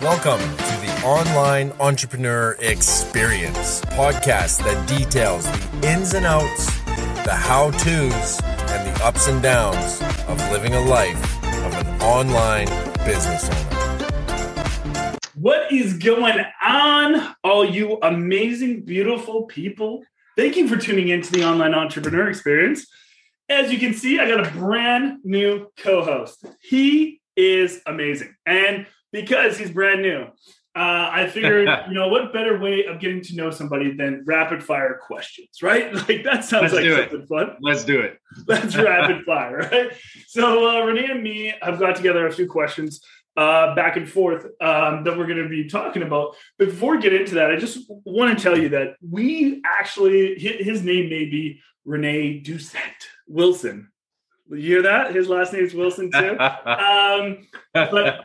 Welcome to the Online Entrepreneur Experience podcast that details the ins and outs, the how to's, and the ups and downs of living a life of an online business owner. What is going on, all you amazing, beautiful people? Thank you for tuning in to the Online Entrepreneur Experience. As you can see, I got a brand new co host. He is amazing. And because he's brand new, uh, I figured, you know, what better way of getting to know somebody than rapid fire questions, right? Like that sounds Let's like something it. fun. Let's do it. That's rapid fire, right? So uh, Rene and me have got together a few questions uh, back and forth um, that we're going to be talking about. But before we get into that, I just want to tell you that we actually his name may be Rene Doucette Wilson. You hear that? His last name is Wilson too. um, but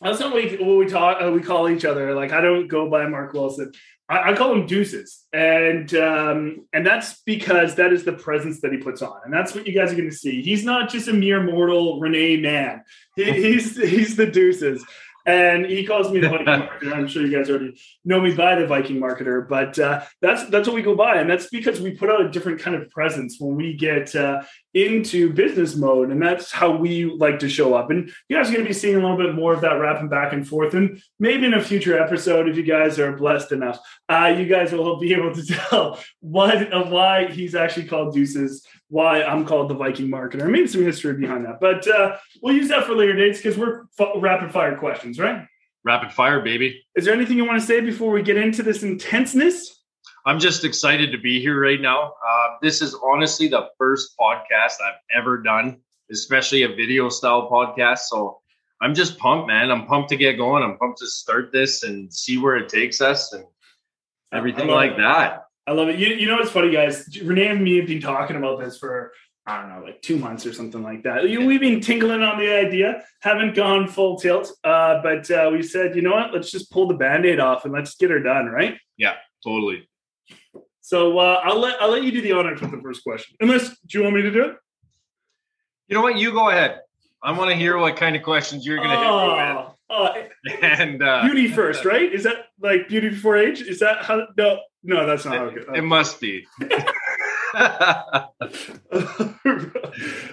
that's not what we, what we talk. Uh, we call each other. Like I don't go by Mark Wilson. I, I call him Deuces, and um, and that's because that is the presence that he puts on, and that's what you guys are going to see. He's not just a mere mortal Rene man. He, he's he's the Deuces. And he calls me the Viking marketer. I'm sure you guys already know me by the Viking marketer, but uh, that's that's what we go by, and that's because we put out a different kind of presence when we get uh, into business mode, and that's how we like to show up. And you guys are going to be seeing a little bit more of that wrapping back and forth, and maybe in a future episode, if you guys are blessed enough, uh, you guys will be able to tell what uh, why he's actually called Deuces, why I'm called the Viking marketer, maybe some history behind that. But uh, we'll use that for later dates because we're f- rapid fire questions, right? Rapid fire, baby. Is there anything you want to say before we get into this intenseness? I'm just excited to be here right now. Uh, this is honestly the first podcast I've ever done, especially a video style podcast. So I'm just pumped, man. I'm pumped to get going. I'm pumped to start this and see where it takes us and everything like it. that. I love it. You, you know what's funny, guys? Rene and me have been talking about this for I don't know, like two months or something like that. We've been tinkling on the idea, haven't gone full tilt, uh, but uh, we said, you know what? Let's just pull the band-aid off and let's get her done, right? Yeah, totally. So uh, I'll let I'll let you do the honors with the first question. Unless do you want me to do it? You know what? You go ahead. I want to hear what kind of questions you're going to Oh, oh, hit me with. And uh, beauty first, right? Is that like beauty before age? Is that how? No, no, that's not how it it, goes. it must be.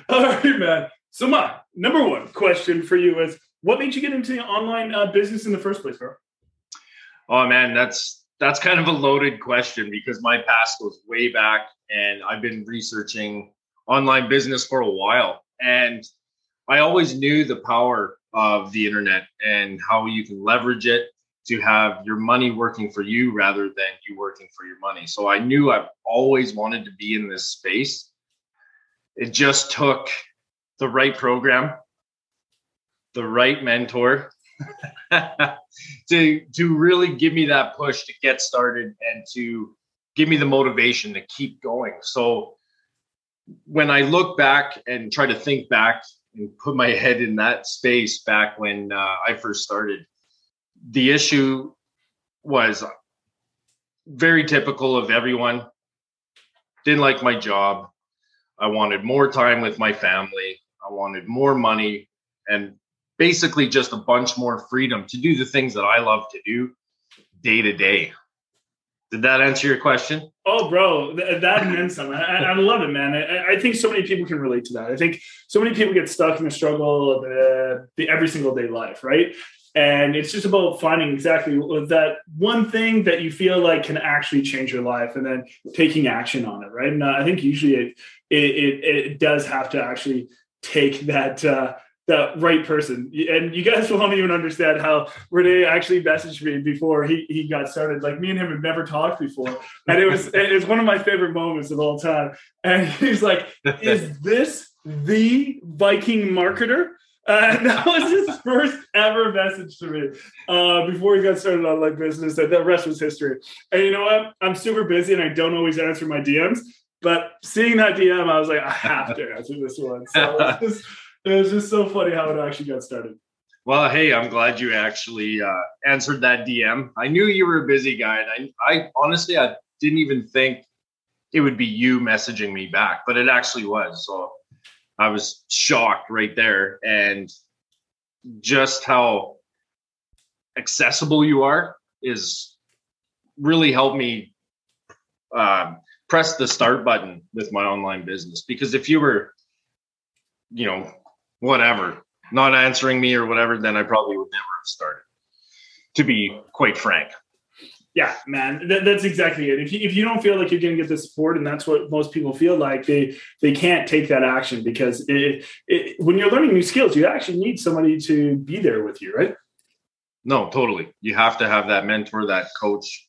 All right, man. So, my number one question for you is what made you get into the online uh, business in the first place, bro? Oh man, that's that's kind of a loaded question because my past goes way back and I've been researching online business for a while and I always knew the power of the internet and how you can leverage it to have your money working for you rather than you working for your money. So I knew I've always wanted to be in this space. It just took the right program, the right mentor, to to really give me that push to get started and to give me the motivation to keep going. So when I look back and try to think back and put my head in that space back when uh, I first started, the issue was very typical of everyone. Didn't like my job. I wanted more time with my family. I wanted more money and basically just a bunch more freedom to do the things that I love to do day to day. Did that answer your question? Oh, bro, th- that and then some. I, I love it, man. I, I think so many people can relate to that. I think so many people get stuck in the struggle of the, the every single day life, right? And it's just about finding exactly that one thing that you feel like can actually change your life, and then taking action on it, right? And uh, I think usually it it, it it does have to actually take that uh, that right person. And you guys won't even understand how Rene actually messaged me before he, he got started. Like me and him have never talked before. And it was it was one of my favorite moments of all time. And he's like, Is this the Viking marketer? Uh, and that was his first ever message to me uh, before he got started on like business. That the rest was history. And you know what? I'm super busy and I don't always answer my DMs. But seeing that DM, I was like, I have to answer this one. So it was just, so funny how it actually got started. Well, hey, I'm glad you actually uh, answered that DM. I knew you were a busy guy, and I, I honestly, I didn't even think it would be you messaging me back, but it actually was. So I was shocked right there, and just how accessible you are is really helped me uh, press the start button with my online business. Because if you were, you know, whatever, not answering me or whatever, then I probably would never have started. To be quite frank. Yeah, man, that, that's exactly it. If you, if you don't feel like you're going to get the support, and that's what most people feel like, they they can't take that action because it, it, when you're learning new skills, you actually need somebody to be there with you, right? No, totally. You have to have that mentor, that coach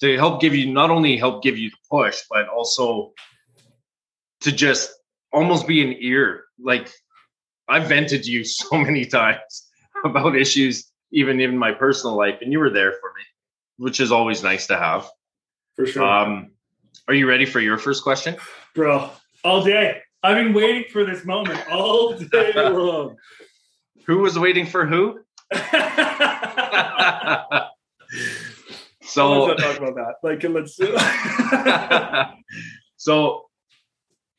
to help give you not only help give you the push, but also to just almost be an ear. Like I've vented to you so many times about issues, even in my personal life, and you were there for me which is always nice to have. For sure. Um, are you ready for your first question? Bro, all day. I've been waiting for this moment all day long. who was waiting for who? so let's talk about that. Like, let's. so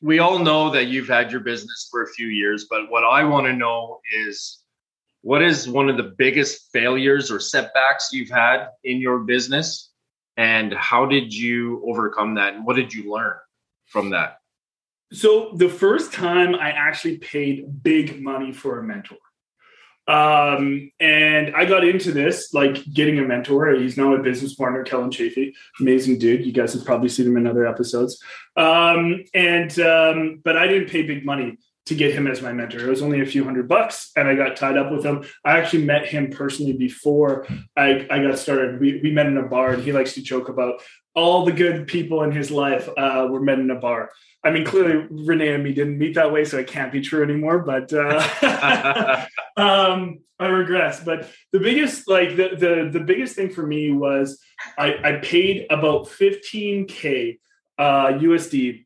we all know that you've had your business for a few years, but what I want to know is what is one of the biggest failures or setbacks you've had in your business? And how did you overcome that? And what did you learn from that? So the first time i actually paid big money for a mentor um, and I got into this like getting a mentor. He's now a business partner, Kellen Chafee, amazing dude. You guys have probably seen him in other episodes. Um, and um, but I didn't pay big money to get him as my mentor. It was only a few hundred bucks, and I got tied up with him. I actually met him personally before I, I got started. We, we met in a bar, and he likes to joke about all the good people in his life uh, were met in a bar. I mean, clearly Rene and me didn't meet that way, so it can't be true anymore. But uh, um, I regress. But the biggest, like the the the biggest thing for me was I, I paid about 15k uh, USD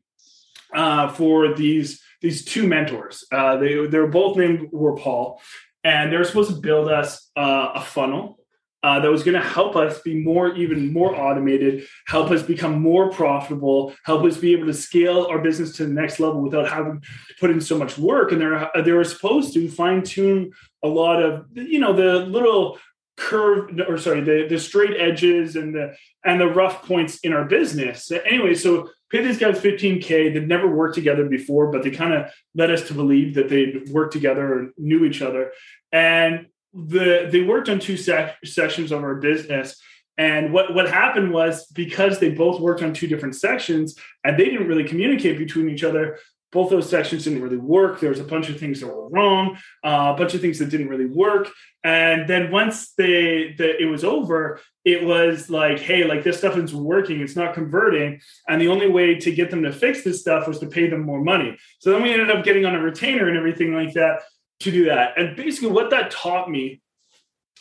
uh, for these these two mentors. Uh, they they were both named were Paul, and they were supposed to build us uh, a funnel uh, that was going to help us be more even more automated, help us become more profitable, help us be able to scale our business to the next level without having to put in so much work. And they're they were supposed to fine tune a lot of you know the little curve or sorry the the straight edges and the and the rough points in our business. Anyway, so pay these guys 15K. They'd never worked together before, but they kind of led us to believe that they'd worked together and knew each other. And the they worked on two se- sessions of our business. And what, what happened was because they both worked on two different sections and they didn't really communicate between each other, both those sections didn't really work. There was a bunch of things that were wrong, uh, a bunch of things that didn't really work. And then once they the, it was over, it was like, hey, like this stuff isn't working, it's not converting. And the only way to get them to fix this stuff was to pay them more money. So then we ended up getting on a retainer and everything like that to do that. And basically, what that taught me,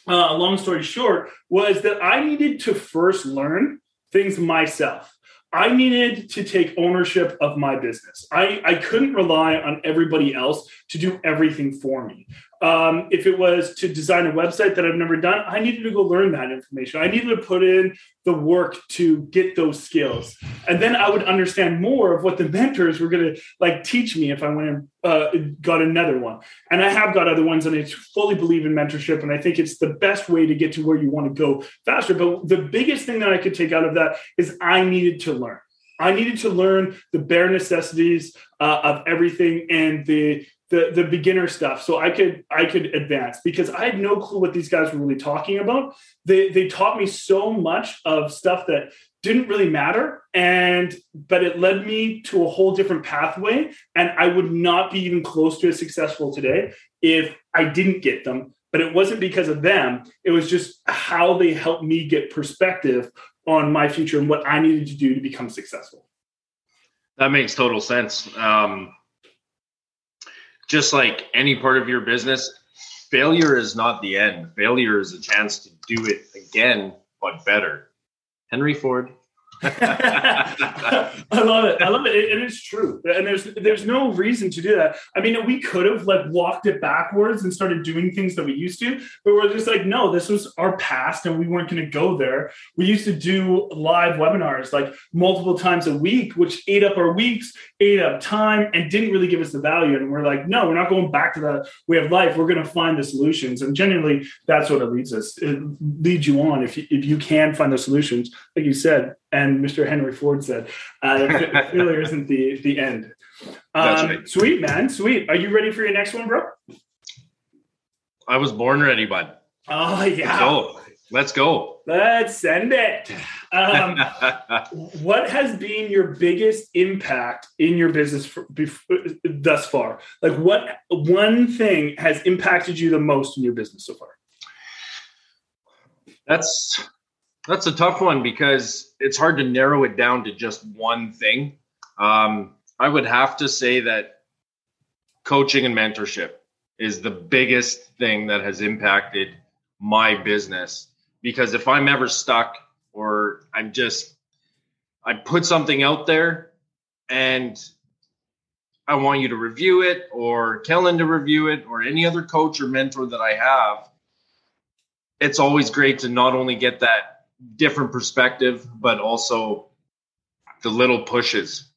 uh, long story short, was that I needed to first learn things myself. I needed to take ownership of my business. I, I couldn't rely on everybody else to do everything for me. Um, if it was to design a website that I've never done, I needed to go learn that information. I needed to put in the work to get those skills, and then I would understand more of what the mentors were going to like teach me if I went and uh, got another one. And I have got other ones, and I fully believe in mentorship, and I think it's the best way to get to where you want to go faster. But the biggest thing that I could take out of that is I needed to learn. I needed to learn the bare necessities uh, of everything and the the the beginner stuff. So i could i could advance because i had no clue what these guys were really talking about. They they taught me so much of stuff that didn't really matter and but it led me to a whole different pathway and i would not be even close to as successful today if i didn't get them. But it wasn't because of them. It was just how they helped me get perspective on my future and what i needed to do to become successful. That makes total sense. Um just like any part of your business, failure is not the end. Failure is a chance to do it again, but better. Henry Ford. I love it. I love it. And it's true. And there's there's no reason to do that. I mean, we could have like walked it backwards and started doing things that we used to, but we're just like, no, this was our past and we weren't going to go there. We used to do live webinars like multiple times a week, which ate up our weeks, ate up time, and didn't really give us the value. And we're like, no, we're not going back to that way of life. We're going to find the solutions. And generally, that's what it leads us. It leads you on if you, if you can find the solutions, like you said, and Mr. Henry Ford said, uh, failure isn't the the end. Um, right. Sweet man, sweet. Are you ready for your next one, bro? I was born ready, bud. Oh yeah. So let's go. Let's send it. Um, what has been your biggest impact in your business for, thus far? Like, what one thing has impacted you the most in your business so far? That's that's a tough one because it's hard to narrow it down to just one thing. Um, I would have to say that coaching and mentorship is the biggest thing that has impacted my business because if I'm ever stuck or I'm just I put something out there and I want you to review it or Kellen to review it or any other coach or mentor that I have, it's always great to not only get that different perspective, but also the little pushes,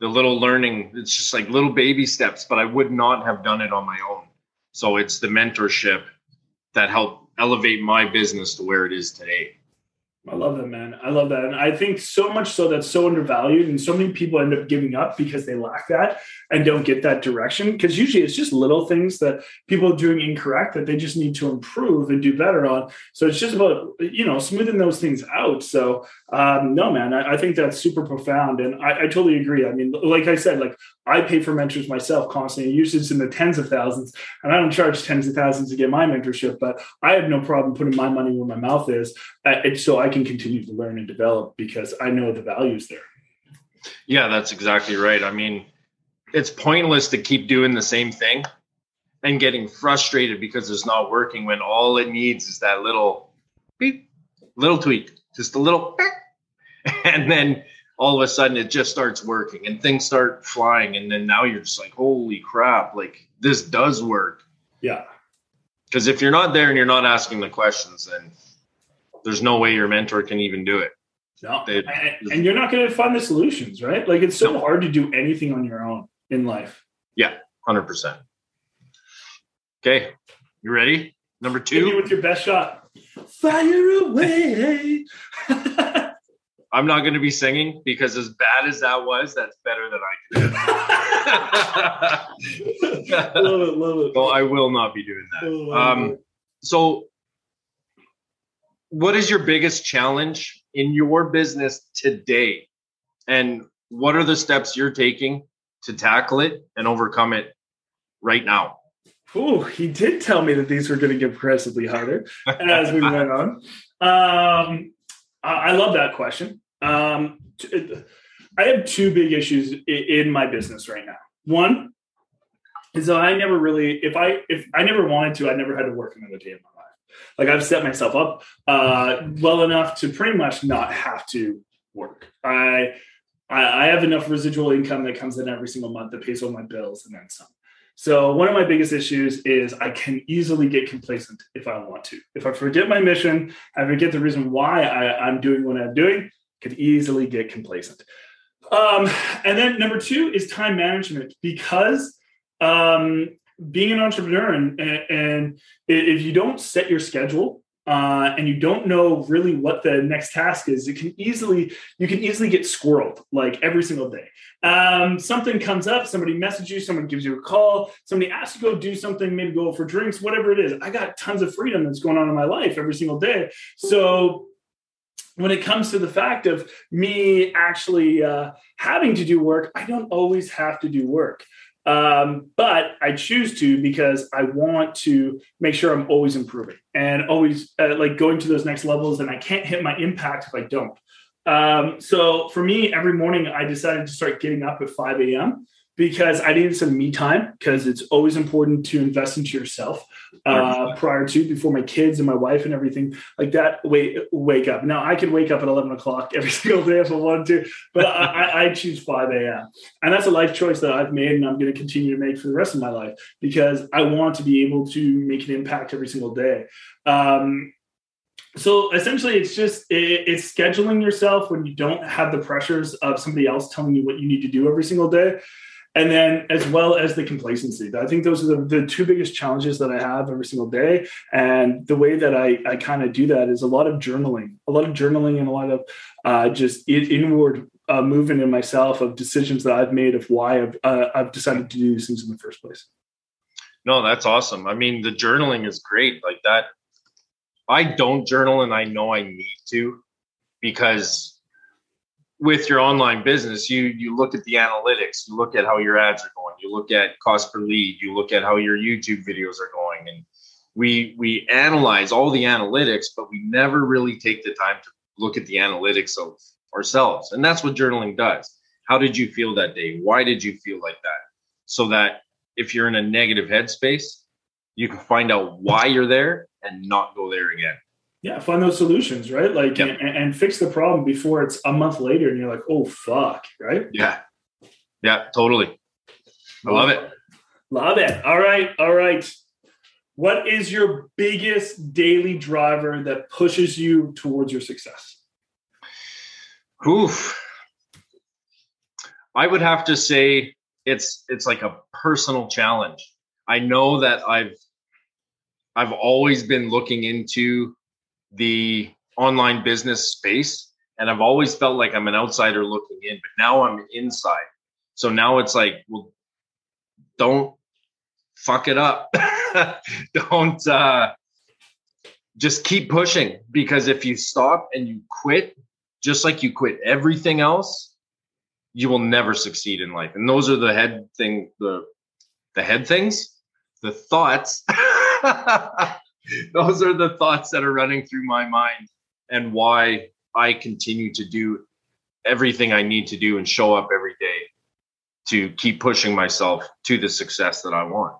the little learning. It's just like little baby steps, but I would not have done it on my own. So it's the mentorship that helped elevate my business to where it is today. Love that, man. I love that. And I think so much so that's so undervalued. And so many people end up giving up because they lack that and don't get that direction. Because usually it's just little things that people are doing incorrect that they just need to improve and do better on. So it's just about, you know, smoothing those things out. So, um, no, man, I, I, think that's super profound. And I, I totally agree. I mean, like I said, like I pay for mentors myself constantly. Usually in the tens of thousands, and I don't charge tens of thousands to get my mentorship, but I have no problem putting my money where my mouth is, uh, so I can continue to learn and develop because I know the values there. Yeah, that's exactly right. I mean, it's pointless to keep doing the same thing and getting frustrated because it's not working when all it needs is that little beep, little tweak, just a little, and then all of a sudden it just starts working and things start flying. And then now you're just like holy crap like this does work. Yeah. Because if you're not there and you're not asking the questions then there's no way your mentor can even do it. No. They, and, and, you're not going to find the solutions right? Like it's so no. hard to do anything on your own in life. Yeah 100% okay you ready? Number two. with your best shot. Fire away I'm not going to be singing because as bad as that was, that's better than I can do. love it, love it. So I will not be doing that. Oh, um, so, what is your biggest challenge in your business today? And what are the steps you're taking to tackle it and overcome it right now? Oh, he did tell me that these were going to get progressively harder as we went on. Um, I love that question. Um, I have two big issues in my business right now. One is that I never really, if I if I never wanted to, I never had to work another day in my life. Like I've set myself up uh, well enough to pretty much not have to work. I I have enough residual income that comes in every single month that pays all my bills and then some. So one of my biggest issues is I can easily get complacent if I want to. If I forget my mission, I forget the reason why I, I'm doing what I'm doing, could easily get complacent. Um, and then number two is time management because um, being an entrepreneur and, and, if you don't set your schedule uh, and you don't know really what the next task is, it can easily you can easily get squirreled like every single day. Um, something comes up, somebody messages you, someone gives you a call, somebody asks you to go do something, maybe go for drinks, whatever it is. I got tons of freedom that's going on in my life every single day. So when it comes to the fact of me actually uh, having to do work, I don't always have to do work. Um, but I choose to because I want to make sure I'm always improving and always uh, like going to those next levels. And I can't hit my impact if I don't. Um, so for me, every morning I decided to start getting up at 5 a.m because I needed some me time because it's always important to invest into yourself uh, prior to before my kids and my wife and everything like that wake wake up. Now I can wake up at eleven o'clock every single day if I wanted to, but I, I choose five a.m. and that's a life choice that I've made and I'm going to continue to make for the rest of my life because I want to be able to make an impact every single day. Um, so essentially it's just it's scheduling yourself when you don't have the pressures of somebody else telling you what you need to do every single day and then as well as the complacency. I think those are the, the two biggest challenges that i have every single day. And the way that i, I kind of do that is a lot of journaling a lot of journaling and a lot of uh, just inward uh, movement in myself of decisions that i've made of why I've, uh, I've decided to do these things in the first place. No that's awesome. I mean the journaling is great. Like that I don't journal and I know I need to because with your online business, you you look at the analytics, you look at how your ads are going, you look at cost per lead, you look at how your YouTube videos are going, and we we analyze all the analytics, but we never really take the time to look at the analytics of ourselves, and that's what journaling does. How did you feel that day? Why did you feel like that? So that if you're in a negative headspace, you can find out why you're there and not go there again. Yeah, find those solutions, right? Like, yep. and, and, fix the problem before it's a month later, and you're like, "Oh fuck!" Right? Yeah, yeah, totally. I love it. Love it. All right, all right. What is your biggest daily driver that pushes you towards your success? Oof. I would have to say it's it's like a personal challenge. I know that I've I've always been looking into the online business space and I've always felt like I'm an outsider looking in, but now I'm inside. So now it's like, well, don't fuck it up. don't uh just keep pushing because if you stop and you quit, just like you quit everything else, you will never succeed in life. And those are the head thing, the the head things, the thoughts Those are the thoughts that are running through my mind and why I continue to do everything I need to do and show up every day to keep pushing myself to the success that I want.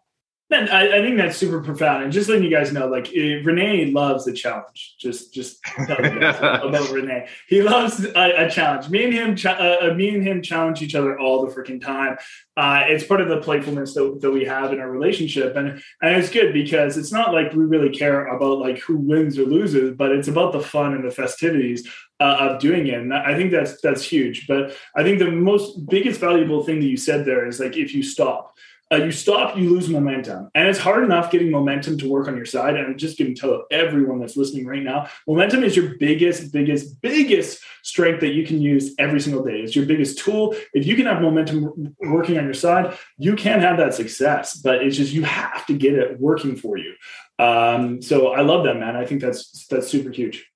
Man, I, I, think that's super profound. And just letting you guys know, like uh, Rene loves a challenge. Just, just about Rene. He loves a, a, challenge. Me and him, uh, uh, me and him challenge each other all the freaking time. Uh, it's part of the playfulness that, that we have in our relationship, and and it's good because it's not like we really care about like who wins or loses, but it's about the fun and the festivities uh, of doing it. And I think that's that's huge. But I think the most biggest valuable thing that you said there is like if you stop uh, you stop, you lose momentum. And it's hard enough getting momentum to work on your side. And I'm just going to tell everyone that's listening right now momentum is your biggest, biggest, biggest strength that you can use every single day. It's your biggest tool. If you can have momentum working on your side, you can have that success. But it's just you have to get it working for you. Um, so I love that, man. I think that's that's super huge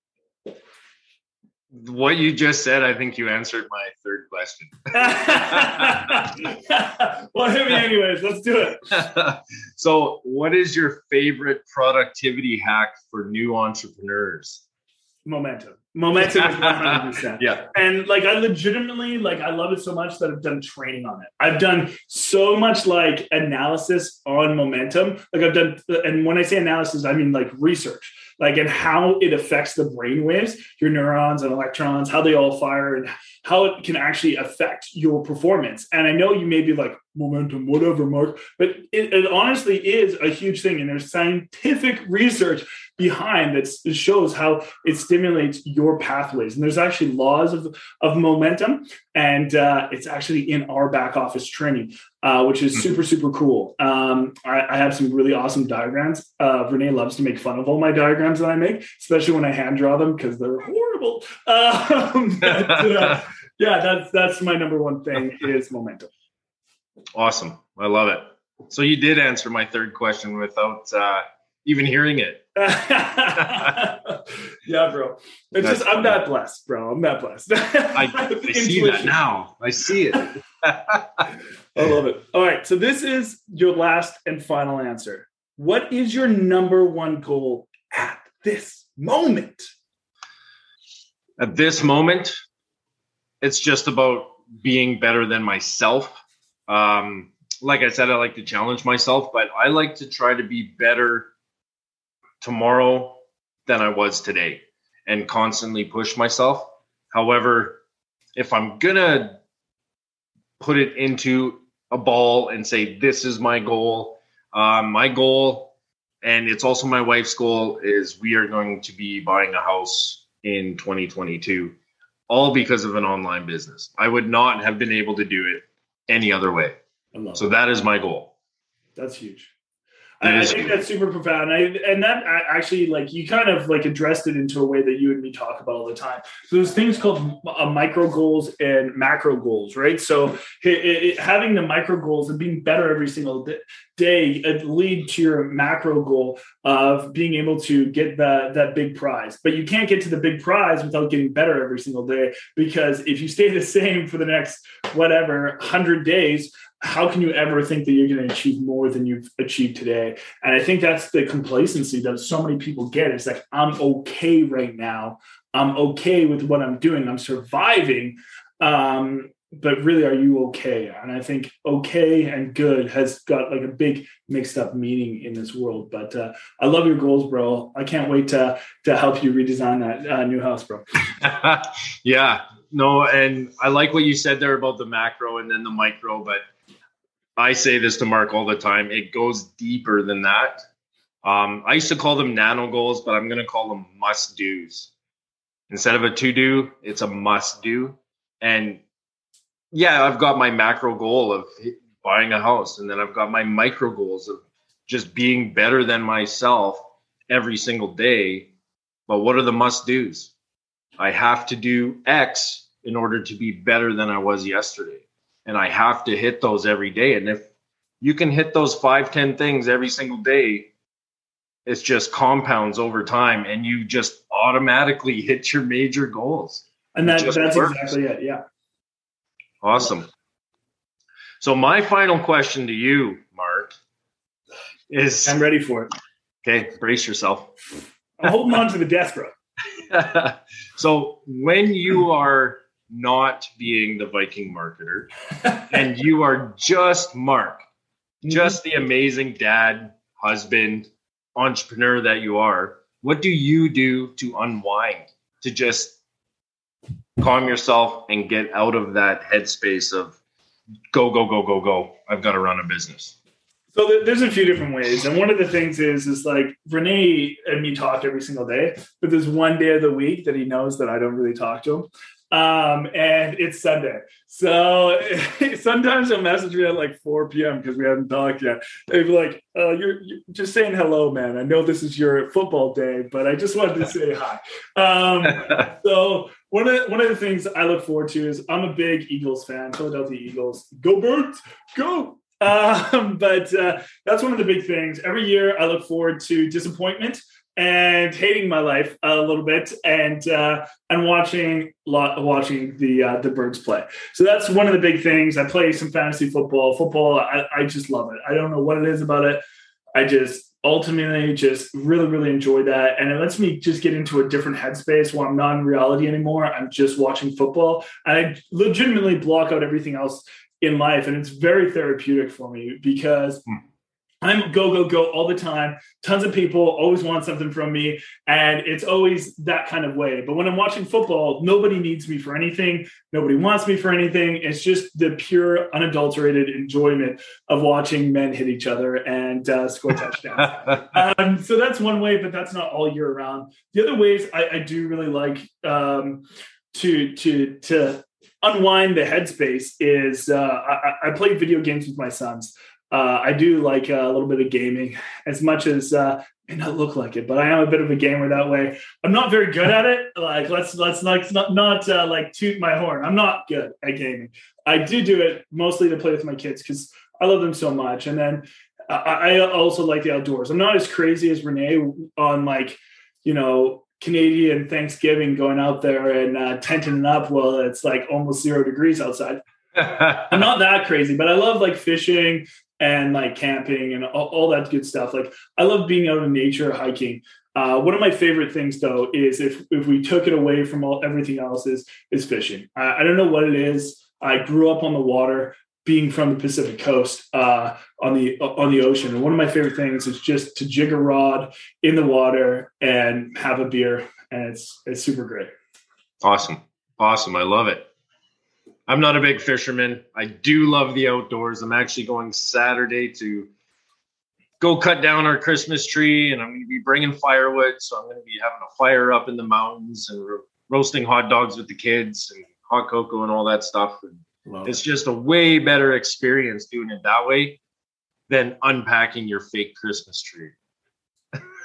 what you just said, I think you answered my third question. well, hit me anyways. Let's do it. so, what is your favorite productivity hack for new entrepreneurs? Momentum. Momentum is 100%. yeah. And like, I legitimately, like, I love it so much that I've done training on it. I've done so much like analysis on momentum. Like, I've done, and when I say analysis, I mean like research like and how it affects the brain waves, your neurons and electrons, how they all fire, and how it can actually affect your performance. And I know you may be like, momentum, whatever, Mark, but it, it honestly is a huge thing. And there's scientific research behind that shows how it stimulates your pathways. And there's actually laws of, of momentum, and uh, it's actually in our back office training, uh, which is hmm. super, super cool. Um, I, I, have some really awesome diagrams. Uh, Rene loves to make fun of all my diagrams that I make, especially when I hand draw them because they're horrible. Um, but, uh, yeah, that's that's my number one thing is momentum. Awesome, I love it. So you did answer my third question without uh, even hearing it. yeah, bro. It's That's just I'm that blessed, bro. I'm that blessed. I, I see that now. I see it. I love it. All right. So this is your last and final answer. What is your number one goal at this moment? At this moment, it's just about being better than myself Um, like I said, I like to challenge myself, but I like to try to be better tomorrow than I was today and constantly push myself. However, if I'm gonna put it into a ball and say, This is my goal, um, my goal, and it's also my wife's goal, is we are going to be buying a house in 2022, all because of an online business. I would not have been able to do it any other way. So that is my goal. That's huge. I, I, think that's super profound. I, and that actually, like, you kind of like addressed it into a way that you and me talk about all the time. So there's things called uh, micro goals and macro goals, right? So it, it, having the micro goals and being better every single day lead to your macro goal of being able to get that that big prize. But you can't get to the big prize without getting better every single day because if you stay the same for the next whatever hundred days how can you ever think that you're going to achieve more than you've achieved today? And I think that's the complacency that so many people get. It's like, I'm okay right now. I'm okay with what I'm doing. I'm surviving. Um, but really, are you okay? And I think okay and good has got like a big mixed up meaning in this world. But uh, I love your goals, bro. I can't wait to to help you redesign that uh, new house, bro. yeah, no, and I like what you said there about the macro and then the micro, but I say this to Mark all the time. It goes deeper than that. Um, I used to call them nano goals, but I'm going to call them must do's. Instead of a to do, it's a must do. And yeah, I've got my macro goal of buying a house, and then I've got my micro goals of just being better than myself every single day. But what are the must do's? I have to do X in order to be better than I was yesterday and I have to hit those every day. And if you can hit those five, ten things every single day, it's just compounds over time, and you just automatically hit your major goals. And that, that's works. exactly it. Yeah. Awesome. So my final question to you, Mark, is I'm ready for it. Okay, brace yourself. I'm holding on to the death row. so when you are not being the Viking marketer, and you are just Mark, mm-hmm. just the amazing dad, husband, entrepreneur that you are. What do you do to unwind, to just calm yourself and get out of that headspace of go, go, go, go, go? I've got to run a business. So there's a few different ways, and one of the things is is like Rene and me talk every single day, but there's one day of the week that he knows that I don't really talk to him, um, and it's Sunday. So sometimes he'll message me at like 4 p.m. because we haven't talked yet. They'd be like, uh, you're, you're, just saying hello, man. I know this is your football day, but I just wanted to say hi. Um, so one of, the, one of the things I look forward to is I'm a big Eagles fan, Philadelphia Eagles. Go Birds, go! Um, but uh, that's one of the big things. Every year I look forward to disappointment and hating my life a little bit and uh, and watching lot watching the uh, the birds play. So that's one of the big things. I play some fantasy football. Football, I, I just love it. I don't know what it is about it. I just ultimately just really really enjoy that and it lets me just get into a different headspace where i'm not in reality anymore i'm just watching football and i legitimately block out everything else in life and it's very therapeutic for me because hmm I'm go, go, go all the time. Tons of people always want something from me. And it's always that kind of way. But when I'm watching football, nobody needs me for anything. Nobody wants me for anything. It's just the pure, unadulterated enjoyment of watching men hit each other and uh, score touchdowns. um, so that's one way, but that's not all year round. The other ways I, I do really like um, to, to, to unwind the headspace is uh, I, I play video games with my sons uh, I do like uh, a little bit of gaming as much as uh, may not look like it, but I am a bit of a gamer that way. I'm not very good at it. Like let's let's not not, not uh, like toot my horn. I'm not good at gaming. I do do it mostly to play with my kids because I love them so much. And then I, I also like the outdoors. I'm not as crazy as Rene on like you know Canadian Thanksgiving going out there and uh, tenting up while it's like almost zero degrees outside. I'm not that crazy, but I love like fishing, and like camping and all, all, that good stuff. Like I love being out in nature, hiking. Uh, one of my favorite things though is if if we took it away from all everything else is is fishing. I, I don't know what it is. I grew up on the water. being from the Pacific Coast uh, on the on the ocean. And one of my favorite things is just to jig a rod in the water and have a beer, and it's it's super great. Awesome, awesome. I love it. I'm not a big fisherman. I do love the outdoors. I'm actually going Saturday to go cut down our Christmas tree, and I'm going to be bringing firewood. So I'm going to be having a fire up in the mountains and ro- roasting hot dogs with the kids and hot cocoa and all that stuff. And it's just a way better experience doing it that way than unpacking your fake Christmas tree.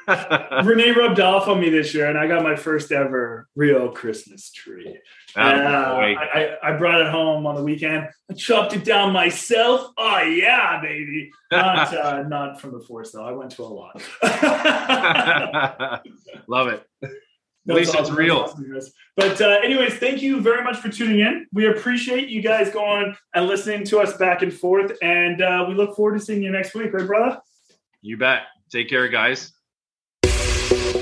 Rene rubbed off on me this year, and I got my first ever real Christmas tree. And, uh, I, I I brought it home on the weekend. I chopped it down myself. Oh yeah, baby! Not uh, not from the force though. I went to a lot. Love it. At least it's real. Awesome. But uh, anyways, thank you very much for tuning in. We appreciate you guys going and listening to us back and forth, and uh, we look forward to seeing you next week, right, brother? You bet. Take care, guys.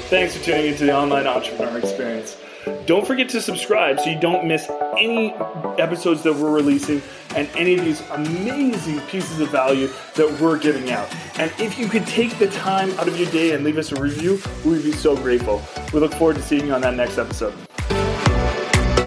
Thanks for tuning into the Online Entrepreneur Experience. Don't forget to subscribe so you don't miss any episodes that we're releasing and any of these amazing pieces of value that we're giving out. And if you could take the time out of your day and leave us a review, we would be so grateful. We look forward to seeing you on that next episode.